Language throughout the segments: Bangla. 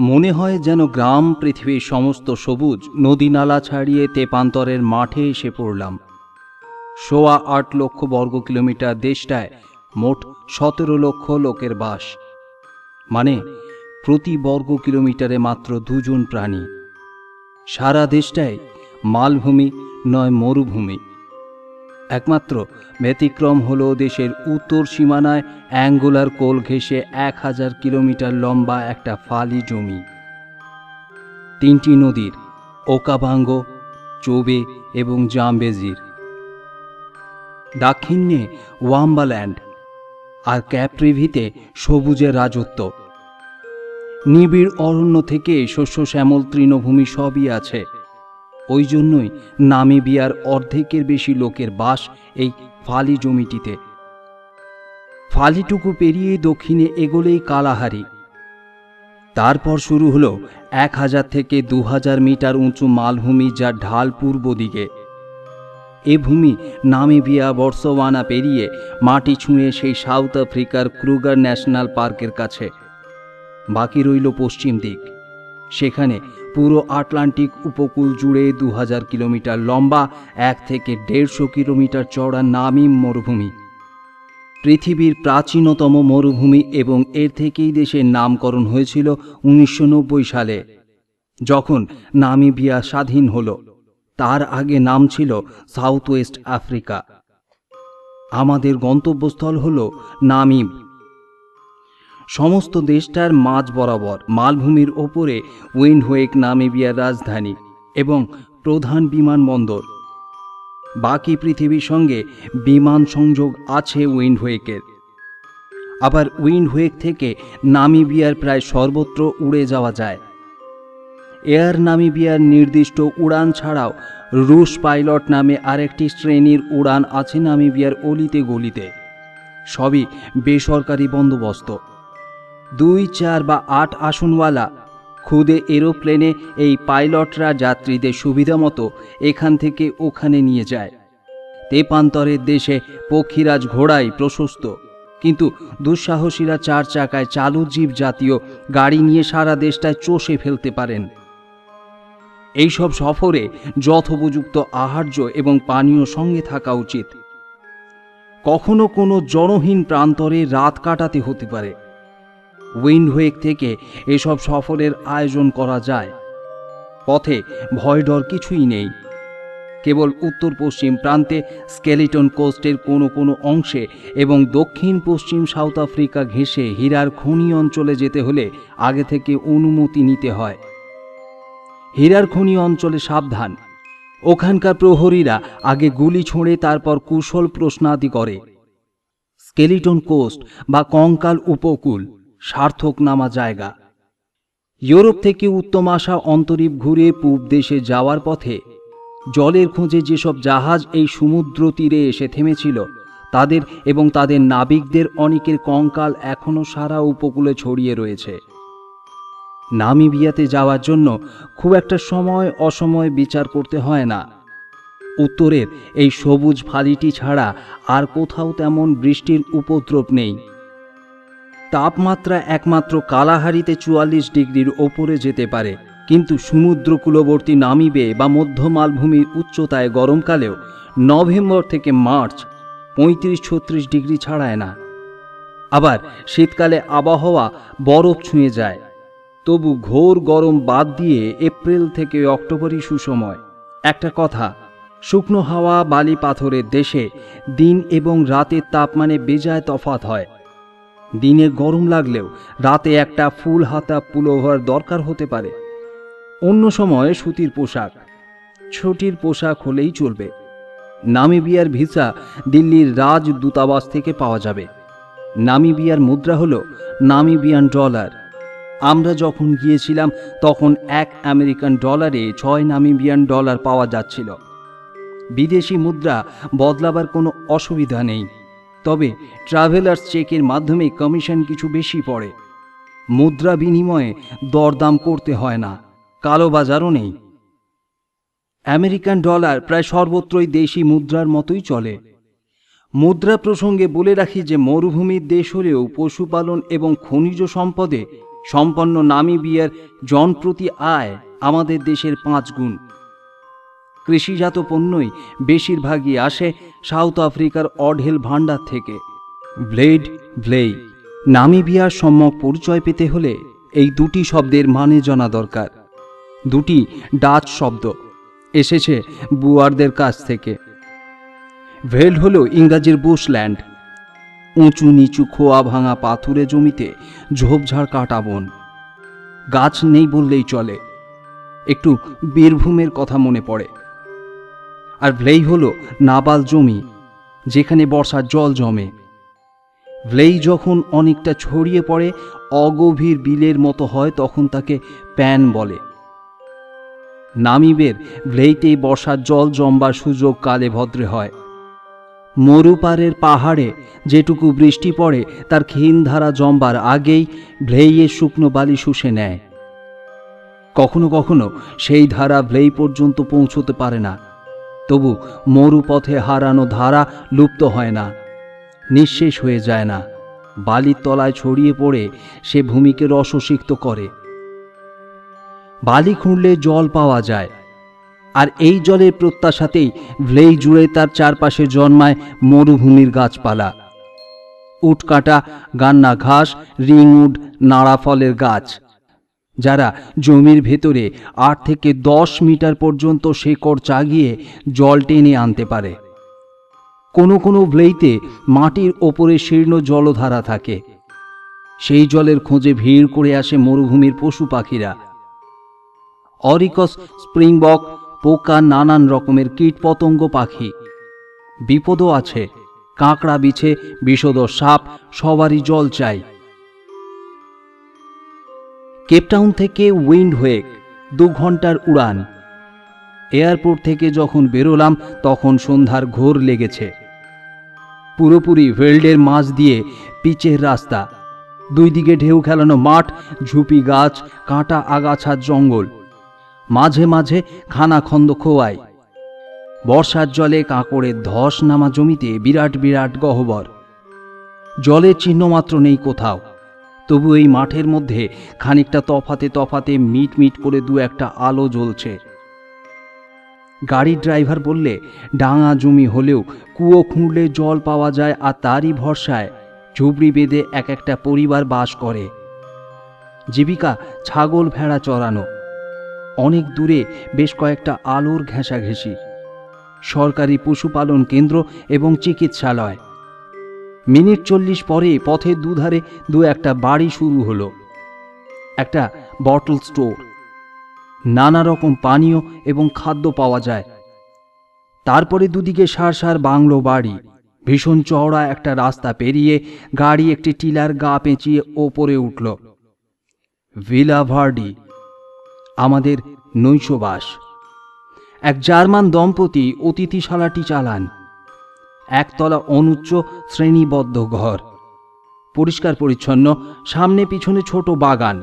মনে হয় যেন গ্রাম পৃথিবীর সমস্ত সবুজ নদী নালা ছাড়িয়ে তেপান্তরের মাঠে এসে পড়লাম। সোয়া আট লক্ষ বর্গ কিলোমিটার দেশটায় মোট সতেরো লক্ষ লোকের বাস। মানে প্রতি বর্গ কিলোমিটারে মাত্র দুজন প্রাণী। সারা দেশটায় মালভূমি নয় মরুভূমি। একমাত্র, ব্যতিক্রম হল দেশের উত্তর সীমানায় অ্যাঙ্গোলার কোল ঘেঁষে এক হাজার কিলোমিটার লম্বা একটা ফালি জমি। তিনটি নদীর, ওকাভাঙ্গ, চোবে এবং জামবেজির। দাক্ষিণ্যে ওয়াম্বাল্যান্ড আর ক্যাপ্রিভিতে সবুজের রাজত্ব। নিবিড় অরণ্য থেকে শস্য শ্যামল তৃণভূমি সবই আছে। ওই জন্যই নামিবিয়ার অর্ধেকের বেশি লোকের বাস এই ফালি জমিটিতে। ফালিটুকু পেরিয়ে দক্ষিণে এগোলেই কালাহারি। তারপর শুরু হলো এক হাজার থেকে দু হাজার মিটার উঁচু মালভূমি যা ঢাল পূর্ব দিকে। এ ভূমি নামিবিয়া বর্সোয়ানা পেরিয়ে মাটি ছুঁয়ে সেই সাউথ আফ্রিকার ক্রুগার ন্যাশনাল পার্কের কাছে। বাকি রইল পশ্চিম দিক। সেখানে পুরো আটলান্টিক উপকূল জুড়ে দু হাজার কিলোমিটার লম্বা, এক থেকে দেড়শো কিলোমিটার চওড়া নামিম মরুভূমি। পৃথিবীর প্রাচীনতম মরুভূমি এবং এর থেকেই দেশের নামকরণ হয়েছিল উনিশশো নব্বই সালে, যখন নামিবিয়া স্বাধীন হলো। তার আগে নাম ছিল সাউথ ওয়েস্ট আফ্রিকা। আমাদের গন্তব্যস্থল হল নামিব। সমস্ত দেশটার মাঝ বরাবর মালভূমির ওপরে উইন্ডহোয়েক নামিবিয়ার রাজধানী এবং প্রধান বিমানবন্দর। বাকি পৃথিবীর সঙ্গে বিমান সংযোগ আছে উইন্ডহোয়েকের আবার উইন্ডহোয়েক থেকে নামিবিয়ার প্রায় সর্বত্র উড়ে যাওয়া যায়। এয়ার নামিবিয়ার নির্দিষ্ট উড়ান ছাড়াও রুশ পাইলট নামে আরেকটি শ্রেণির উড়ান আছে নামিবিয়ার অলিতে গলিতে। সবই বেসরকারি বন্দোবস্ত। দুই, চার বা আট আসনওয়ালা খুদে এরোপ্লেনে এই পাইলটরা যাত্রীদের সুবিধা মতো এখান থেকে ওখানে নিয়ে যায়। তেপান্তরের দেশে পক্ষীরাজ ঘোড়াই প্রশস্ত। কিন্তু দুঃসাহসীরা চার চাকায় চালু জীব জাতীয় গাড়ি নিয়ে সারা দেশটায় চষে ফেলতে পারেন। এইসব সফরে যথোপযুক্ত আহার্য এবং পানীয় সঙ্গে থাকা উচিত। কখনো কোনো জনহীন প্রান্তরে রাত কাটাতে হতে পারে। উইন্ডহোয়েক থেকে এসব সফরের আয়োজন করা যায়। পথে ভয় ডর কিছুই নেই। কেবল উত্তর পশ্চিম প্রান্তে স্কেলিটন কোস্টের কোনো কোনো অংশে এবং দক্ষিণ পশ্চিম সাউথ আফ্রিকা ঘেঁষে হীরার খনি অঞ্চলে যেতে হলে আগে থেকে অনুমতি নিতে হয়। হীরার খনি অঞ্চলে সাবধান। ওখানকার প্রহরীরা আগে গুলি ছোঁড়ে তারপর কুশল প্রশ্নাদি করে। স্কেলিটন কোস্ট বা কঙ্কাল উপকূল। সার্থক নামা জায়গা। ইউরোপ থেকে উত্তম আসা অন্তরীপ ঘুরে পূব দেশে যাওয়ার পথে জলের খোঁজে যেসব জাহাজ এই সমুদ্র তীরে এসে থেমেছিল, তাদের এবং তাদের নাবিকদের অনেকের কঙ্কাল এখনও সারা উপকূলে ছড়িয়ে রয়েছে। নামিবিয়াতে যাওয়ার জন্য খুব একটা সময় অসময় বিচার করতে হয় না। উত্তরের এই সবুজ ফালিটি ছাড়া আর কোথাও তেমন বৃষ্টির উপদ্রব নেই। তাপমাত্রা একমাত্র কালাহারিতে চুয়াল্লিশ ডিগ্রির ওপরে যেতে পারে। কিন্তু সমুদ্রকূলবর্তী নামিবে বা মধ্য মালভূমির উচ্চতায় গরমকালেও নভেম্বর থেকে মার্চ পঁয়ত্রিশ ছত্রিশ ডিগ্রি ছাড়ায় না। আবার শীতকালে আবহাওয়া বরফ ছুঁয়ে যায়। তবু ঘোর গরম বাদ দিয়ে এপ্রিল থেকে অক্টোবরই সুসময়। একটা কথা, শুকনো হাওয়া বালি পাথরের দেশে দিন এবং রাতের তাপমানে বেজায় তফাত হয়। দিনে গরম লাগলেও রাতে একটা ফুল হাতা পুলোভার দরকার হতে পারে। অন্য সময় সুতির পোশাক। ছুটির পোশাক হলেই চলবে। নামিবিয়ার ভিসা দিল্লির রাজ দূতাবাস থেকে পাওয়া যাবে। নামিবিয়ার মুদ্রা হলো নামিবিয়ান ডলার। আমরা যখন গিয়েছিলাম, তখন এক আমেরিকান ডলারে ছয় নামিবিয়ান ডলার পাওয়া যাচ্ছিল। বিদেশি মুদ্রা বদলাবার কোনো অসুবিধা নেই। তবে ট্রাভেলার্স চেকের মাধ্যমে কমিশন কিছু বেশি পড়ে। মুদ্রা বিনিময়ে দরদাম করতে হয় না কালোবাজারও নেই। আমেরিকান ডলার প্রায় সর্বত্রই দেশি মুদ্রার মতোই চলে। মুদ্রা প্রসঙ্গে বলে রাখি যে মরুভূমির দেশ হলেও পশুপালন এবং খনিজ সম্পদে সম্পন্ন নামিবিয়ার জনপ্রতি আয় আমাদের দেশের পাঁচ গুণ। কৃষিজাত পণ্যই বেশিরভাগই আসে সাউথ আফ্রিকার অঢেল ভাণ্ডার থেকে। ব্লেড ভ্লেই নামিবিয়ার সম্যক পরিচয় পেতে হলে এই দুটি শব্দের মানে জানা দরকার। দুটি ডাচ শব্দ এসেছে বুয়ারদের কাছ থেকে। ভেল হল ইংরাজির বুশল্যান্ড। উঁচু নিচু খোয়া ভাঙা পাথুরে জমিতে ঝোপঝাড় কাটা বন। গাছ নেই বললেই চলে। একটু বীরভূমের কথা মনে পড়ে। আর ভ্লেই হল নাবাল জমি, যেখানে বর্ষার জল জমে। ভ্লেই যখন অনেকটা ছড়িয়ে পড়ে, অগভীর বিলের মতো হয় তখন তাকে প্যান বলে। নামিবের ভ্লেইতেই বর্ষার জল জমবার সুযোগ কালে ভদ্রে হয়। মরুপারের পাহাড়ে যেটুকু বৃষ্টি পড়ে, তার ক্ষীণ ধারা জমবার আগেই ভ্লেইয়ের শুকনো বালি শুষে নেয়। কখনো কখনো সেই ধারা ভ্লেই পর্যন্ত পৌঁছতে পারে না। তবু মরুপথে হারানো ধারা লুপ্ত হয় না, নিঃশেষ হয়ে যায় না। বালির তলায় ছড়িয়ে পড়ে সে ভূমিকে রসসিক্ত করে। বালি খুঁড়লে জল পাওয়া যায়, আর এই জলের প্রত্যাশাতেই ভ্লেই জুড়ে তার চারপাশে জন্মায় মরুভূমির গাছপালা। উটকাটা, গান্না ঘাস, রিংউড নাড়া ফলের গাছ। যারা জমির ভেতরে আট থেকে দশ মিটার পর্যন্ত শেকড় চাগিয়ে জল টেনে আনতে পারে। কোনো কোনো ভ্লেইতে মাটির ওপরে শীর্ণ জলধারা থাকে। সেই জলের খোঁজে ভিড় করে আসে মরুভূমির পশু পাখিরা। অরিকস, স্প্রিংবক, পোকা, নানান রকমের কীটপতঙ্গ পাখি। বিপদও আছে, কাঁকড়া, বিছে বিষদ সাপ সবারই জল চাই। কেপটাউন থেকে উইন্ড হোয়েক দু ঘণ্টার উড়ান। এয়ারপোর্ট থেকে যখন বেরোলাম, তখন সন্ধ্যার ঘোর লেগেছে। পুরোপুরি ভেল্ডের মাঝ দিয়ে পিচের রাস্তা। দুই দিকে ঢেউ খেলানো মাঠ, ঝুপি গাছ, কাঁটা আগাছার জঙ্গল। মাঝে মাঝে খানাখন্দ খোয়াই। বর্ষার জলে কাঁকড়ের ধস নামা জমিতে বিরাট বিরাট গহ্বর। জলের চিহ্নমাত্র নেই কোথাও। তবু এই মাঠের মধ্যে খানিকটা তফাতে তফাতে মিট মিট করে দু একটা আলো জ্বলছে। গাড়ির ড্রাইভার বললে, ডাঙা জমি হলেও কুয়ো খুঁড়লে জল পাওয়া যায় আর তারই ভরসায় ঝুবড়ি বেঁধে এক একটা পরিবার বাস করে। জীবিকা ছাগল ভেড়া চড়ানো অনেক দূরে বেশ কয়েকটা আলোর ঘেঁষাঘেঁষি। সরকারি পশুপালন কেন্দ্র এবং চিকিৎসালয়। মিনিট চল্লিশ পরে পথের দুধারে দু একটা বাড়ি শুরু হলো। একটা বটল স্টোর নানা রকম পানীয় এবং খাদ্য পাওয়া যায়। তারপরে দুদিকে সার সার বাংলো বাড়ি। ভীষণ চওড়া একটা রাস্তা পেরিয়ে গাড়ি একটি টিলার গা পেঁচিয়ে ওপরে উঠল। ভিলা ভার্ডি, আমাদের নৈশবাস। এক জার্মান দম্পতি অতিথিশালাটি চালান। একতলা অনুচ্চ শ্রেণীবদ্ধ ঘর। পরিষ্কার পরিচ্ছন্ন, সামনে পিছনে ছোট বাগান।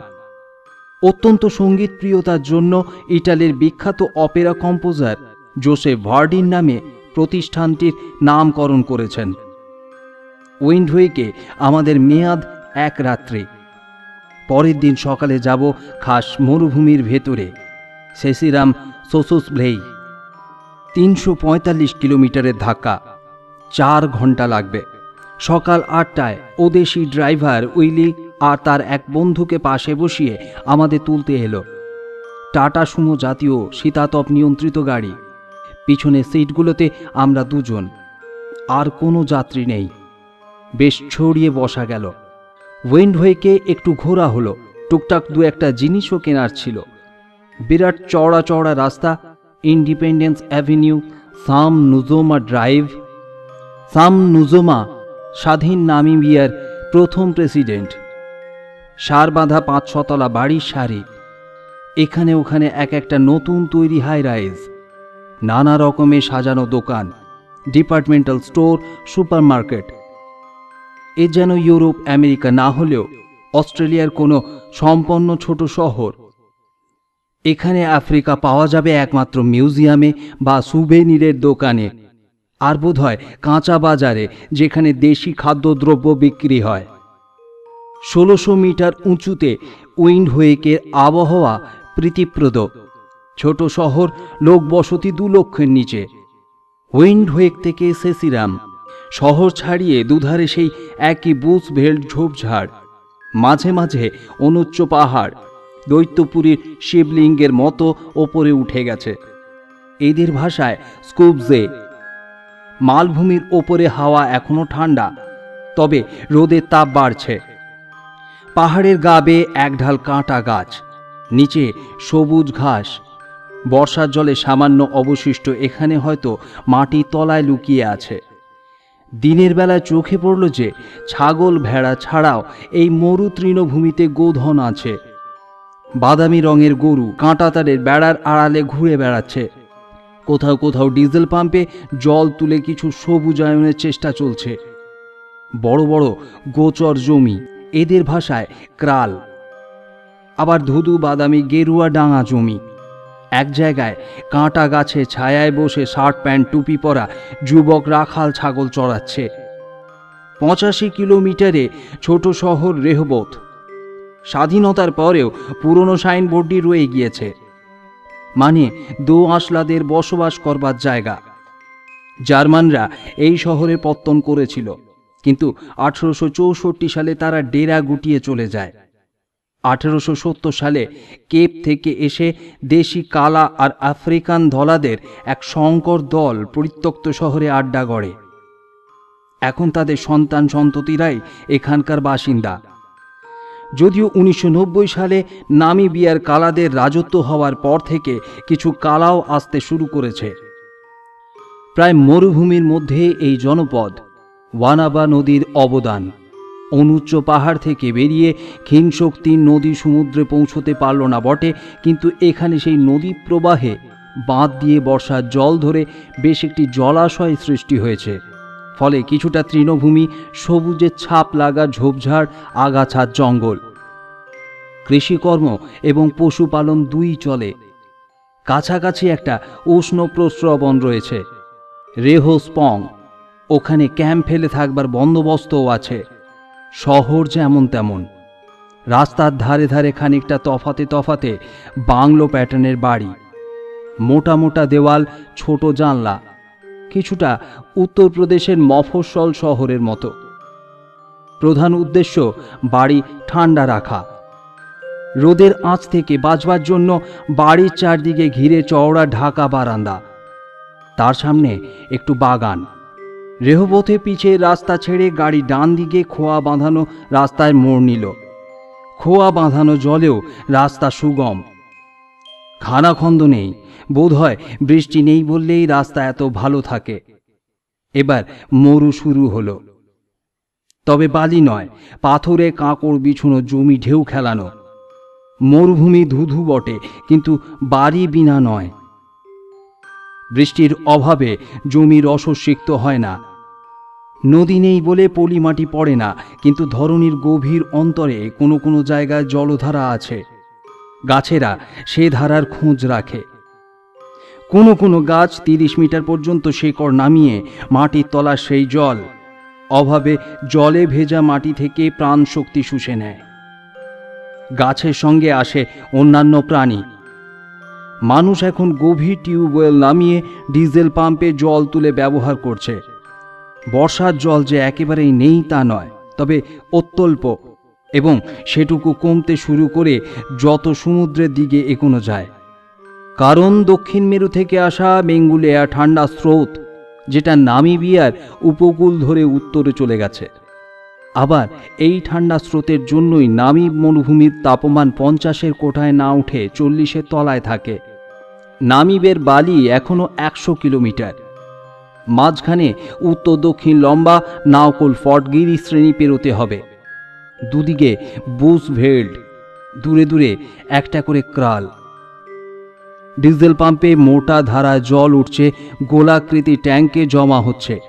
অত্যন্ত সংগীত প্রিয়তার জন্য ইটালির বিখ্যাত অপেরা কম্পোজার জোসেফ ভার্ডিন নামে প্রতিষ্ঠানটির নামকরণ করেছেন। উইন্ডহুইকে আমাদের মেয়াদ এক রাত্রি। পরের দিন সকালে যাব খাস মরুভূমির ভেতরে, সেসিরাম সোসোস ভ্লেই তিনশো পঁয়তাল্লিশ কিলোমিটারের ধাক্কা। চার ঘণ্টা লাগবে। সকাল আটটায় ওদেশি ড্রাইভার উইলি আর তার এক বন্ধুকে পাশে বসিয়ে আমাদের তুলতে এলো। টাটা সুমো জাতীয় শীতাতপ নিয়ন্ত্রিত গাড়ি। পিছনে সিটগুলোতে আমরা দুজন। আর কোনো যাত্রী নেই। বেশ ছড়িয়ে বসা গেল। ওয়েন্ডওয়েকে একটু ঘোরা হলো। টুকটাক দু একটা জিনিসও কেনার ছিল। বিরাট চওড়া চওড়া রাস্তা, Independence Avenue, Sam Nujoma Drive Sam Nujoma, স্বাধীন নামিবিয়ার প্রথম প্রেসিডেন্ট। সার বাঁধা পাঁচ ছতলা বাড়ির সারি। এখানে ওখানে এক একটা নতুন তৈরি হাই রাইজ নানা রকমের সাজানো দোকান ডিপার্টমেন্টাল স্টোর সুপারমার্কেট এ যেন ইউরোপ, আমেরিকা না হলেও অস্ট্রেলিয়ার কোনো সম্পন্ন ছোট শহর। এখানে আফ্রিকা পাওয়া যাবে একমাত্র মিউজিয়ামে বা সুভেনিরের দোকানে। আর বোধ হয় কাঁচা বাজারে, যেখানে দেশি খাদ্যদ্রব্য বিক্রি হয়। ষোলোশো মিটার উঁচুতে উইন্ড হোয়েকের আবহাওয়া প্রীতিপ্রদ। ছোট শহর, লোকবসতি দু লক্ষের নিচে। উইন্ড হোয়েক থেকে সেসিরাম। শহর ছাড়িয়ে দুধারে সেই একই বুস ভেল্ট ঝোপঝাড়। মাঝে মাঝে অনুচ্চ পাহাড়। দৈত্যপুরীর শিবলিঙ্গের মতো ওপরে উঠে গেছে। এদের ভাষায় স্কুবজে। মালভূমির ওপরে হাওয়া এখনও ঠান্ডা, তবে রোদের তাপ বাড়ছে। পাহাড়ের গা বেয়ে এক ঢাল কাঁটা গাছ, নিচে সবুজ ঘাস। বর্ষার জলে সামান্য অবশিষ্ট এখানে হয়তো মাটি তলায় লুকিয়ে আছে। দিনের বেলায় চোখে পড়ল যে ছাগল ভেড়া ছাড়াও এই মরু তৃণভূমিতে গোধন আছে। বাদামি রঙের গরু কাঁটাতারের বেড়ার আড়ালে ঘুরে বেড়াচ্ছে। কোথাও কোথাও ডিজেল পাম্পে জল তুলে কিছু সবুজায়নের চেষ্টা চলছে। বড় বড় গোচর জমি, এদের ভাষায় ক্রাল। আবার ধুধু বাদামি গেরুয়া ডাঙা জমি। এক জায়গায় কাঁটা গাছে ছায়ায় বসে শার্ট প্যান্ট, টুপি পরা যুবক রাখাল ছাগল চড়াচ্ছে। পঁচাশি কিলোমিটারে ছোট শহর রেহবোত স্বাধীনতার পরেও পুরনো সাইনবোর্ডটি রয়ে গিয়েছে। মানে দো আসলাদের বসবাস করবার জায়গা। জার্মানরা এই শহরে পত্তন করেছিল, কিন্তু আঠেরোশো চৌষট্টি সালে তারা ডেরা গুটিয়ে চলে যায়। আঠেরোশো সত্তর সালে কেপ থেকে এসে দেশি কালা আর আফ্রিকান ধলাদের এক সংকর দল পরিত্যক্ত শহরে আড্ডা গড়ে। এখন তাদের সন্তান সন্ততিরাই এখানকার বাসিন্দা। যদিও উনিশশো নব্বই সালে নামিবিয়ার কালাদের রাজত্ব হওয়ার পর থেকে কিছু কালাও আসতে শুরু করেছে। প্রায় মরুভূমির মধ্যে এই জনপদ, ওয়ানাবা নদীর অবদান, অনুচ্চ পাহাড় থেকে বেরিয়ে ক্ষীণশক্তি নদী সমুদ্রে পৌঁছতে পারল না বটে, কিন্তু এখানে সেই নদী প্রবাহে বাঁধ দিয়ে বর্ষার জল ধরে বেশ একটি জলাশয় সৃষ্টি হয়েছে। ফলে কিছুটা তৃণভূমি সবুজের ছাপ লাগা ঝোপঝাড় আগাছার জঙ্গল। কৃষিকর্ম এবং পশুপালন দুই চলে। কাছাকাছি একটা উষ্ণ প্রস্রবণ রয়েছে। রেহোস্পং ওখানে ক্যাম্প ফেলে থাকবার বন্দোবস্তও আছে। শহর যেমন তেমন। রাস্তার ধারে ধারে খানিকটা তফাতে তফাতে বাংলো প্যাটার্নের বাড়ি। মোটা মোটা দেওয়াল, ছোট জানলা। কিছুটা উত্তরপ্রদেশের মফস্বল শহরের মতো। প্রধান উদ্দেশ্য, বাড়ি ঠান্ডা রাখা। রোদের আঁচ থেকে বাঁচবার জন্য বাড়ির চারদিকে ঘিরে চওড়া ঢাকা বারান্দা। তার সামনে একটু বাগান। রেহপথে পিছে রাস্তা ছেড়ে গাড়ি ডান দিকে খোয়া বাঁধানো রাস্তায় মোড় নিল। খোয়া বাঁধানো জলেও রাস্তা সুগম। খানাখন্দ নেই। বোধ হয় বৃষ্টি নেই বললেই রাস্তা এত ভালো থাকে। এবার মরু শুরু হলো। তবে বালি নয়, পাথরে কাঁকড় বিছুনো জমি ঢেউ খেলানো। মরুভূমি ধুধু বটে, কিন্তু বাড়ি বিনা নয়। বৃষ্টির অভাবে জমি রসসিক্ত হয় না। নদী নেই বলে পলিমাটি পড়ে না, কিন্তু ধরনীর গভীর অন্তরে কোনো কোনো জায়গায় জলধারা আছে। গাছেরা সে ধারার খোঁজ রাখে। কোনো কোনো গাছ তিরিশ মিটার পর্যন্ত শেকড় নামিয়ে মাটির তলা সেই জল, অভাবে জলে ভেজা মাটি থেকে প্রাণ শক্তি শুষে নেয়। গাছের সঙ্গে আসে অন্যান্য প্রাণী। মানুষ এখন গভীর টিউবওয়েল নামিয়ে ডিজেল পাম্পে জল তুলে ব্যবহার করছে। বর্ষার জল যে একেবারেই নেই তা নয়, তবে অত্যল্প। এবং সেটুকু কমতে শুরু করে যত সমুদ্রের দিকে এগোনো যায়। কারণ দক্ষিণ মেরু থেকে আসা মেঙ্গুলেয়া ঠান্ডা স্রোত, যেটা নামিবিয়ার উপকূল ধরে উত্তরে চলে গেছে। আবার এই ঠান্ডা স্রোতের জন্যই নামিব মরুভূমির তাপমান পঞ্চাশের কোঠায় না উঠে চল্লিশের তলায় থাকে। নামিবের বালি এখনও একশো কিলোমিটার। মাঝখানে উত্তর দক্ষিণ লম্বা নাওকোল ফটগিরি শ্রেণি পেরোতে হবে। দুদিকে বুস ভেল্ড, দূরে দূরে একটা করে ক্রাল। ডিজেল পাম্পে মোটা ধারা জল উঠছে, গোলাকৃতি ট্যাঙ্কে জমা হচ্ছে।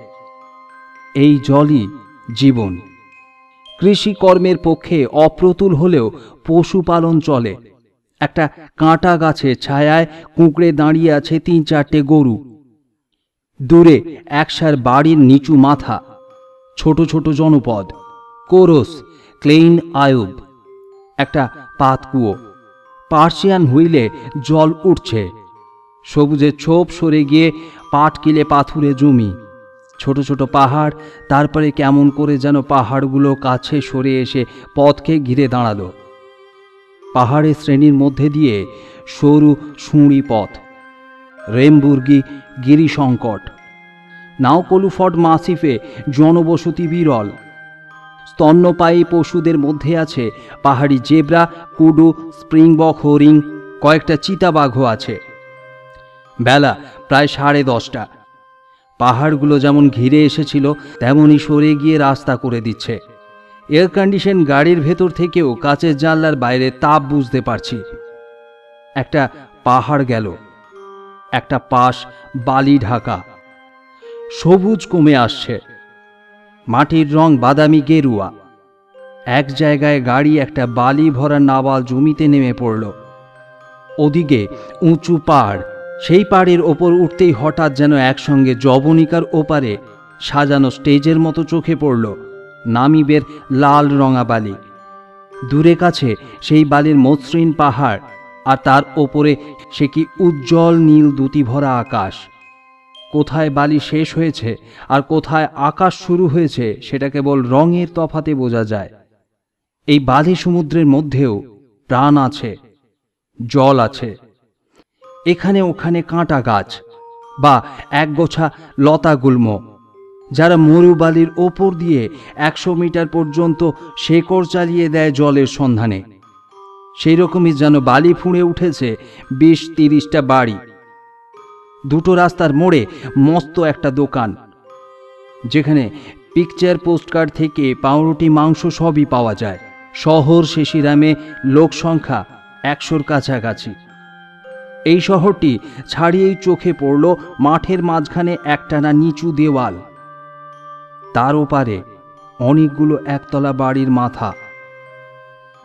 এই জলই জীবন। কৃষিকর্মের পক্ষে অপ্রতুল হলেও পশুপালন চলে। একটা কাঁটা গাছে ছায়ায় কুঁকড়ে দাঁড়িয়ে আছে তিন চারটে গরু। দূরে একসার বাড়ির নিচু মাথা, ছোট ছোট জনপদ, কোরস ক্লেইন আয়ুব, একটা পাতকুয়ো পার্সিয়ান হুইলে জল উঠছে সবুজে ছোপ সরে গিয়ে পাটকিলে পাথুরে জমি। ছোট ছোট পাহাড়, তারপরে কেমন করে যেন পাহাড়গুলো কাছে সরে এসে পথকে ঘিরে দাঁড়াল। পাহাড়ের শ্রেণির মধ্যে দিয়ে সরু সুঁড়ি পথ। রেমবুর্গি গিরিসংকট নাওকলুফট মাসিফে জনবসতি বিরল। স্তন্যপায়ী পশুদের মধ্যে আছে পাহাড়ি জেব্রা, কুডু, স্প্রিংবক হরিং কয়েকটা চিতাবাঘও আছে। বেলা প্রায় সাড়ে দশটা। পাহাড়গুলো যেমন ঘিরে এসেছিল, তেমনই সরে গিয়ে রাস্তা করে দিচ্ছে। এয়ার কন্ডিশন গাড়ির ভেতর থেকেও কাচের জানলার বাইরে তাপ বুঝতে পারছি। একটা পাহাড় গেল। একটা পাশ বালি ঢাকা। সবুজ কমে আসছে। মাটির রং বাদামি গেরুয়া। এক জায়গায় গাড়ি একটা বালি ভরা নাবাল জমিতে নেমে পড়ল। ওদিকে উঁচু পাড়, সেই পাড়ের ওপর উঠতেই হঠাৎ যেন একসঙ্গে জবনিকার ওপারে সাজানো স্টেজের মতো চোখে পড়ল নামিবের লাল রঙা বালি। দূরে কাছে সেই বালির মসৃণ পাহাড় আর তার ওপরে সে কি উজ্জ্বল নীল দুটি ভরা আকাশ। কোথায় বালি শেষ হয়েছে আর কোথায় আকাশ শুরু হয়েছে সেটা কেবল রঙের তফাতে বোঝা যায়। এই বালি সমুদ্রের মধ্যেও প্রাণ আছে, জল আছে। এখানে ওখানে কাঁটা গাছ বা একগোছা লতা গুল্ম, যারা মরুবালির ওপর দিয়ে একশো মিটার পর্যন্ত শেকড় চালিয়ে দেয় জলের সন্ধানে। সেই রকমই যেন বালি ফুঁড়ে উঠেছে বিশ তিরিশটা বাড়ি। দুটো রাস্তার মোড়ে মস্ত একটা দোকান, যেখানে পিকচার পোস্টকার্ড থেকে পাউরুটি, মাংস সবই পাওয়া যায়। শহর শেষিরামে লোক সংখ্যা একশোর কাছাকাছি। এই শহরটি ছাড়িয়েই চোখে পড়ল মাঠের মাঝখানে একটানা নিচু দেওয়াল। তার ওপারে অনেকগুলো একতলা বাড়ির মাথা।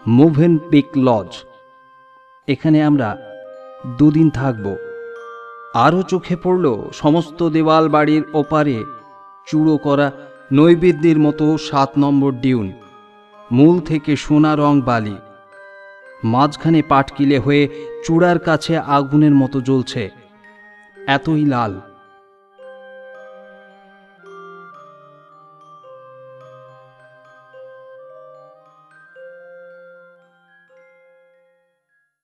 মুভেন পিক লজ এখানে আমরা দুদিন থাকব। আরও চোখে পড়ল সমস্ত দেওয়াল বাড়ির ওপারে চূড়ো করা নৈবেদ্যের মতো সাত নম্বর ডিউন, মূল থেকে সোনা রং বালি। মাঝখানে পাটকিলে হয়ে চূড়ার কাছে আগুনের মতো জ্বলছে, এতই লাল।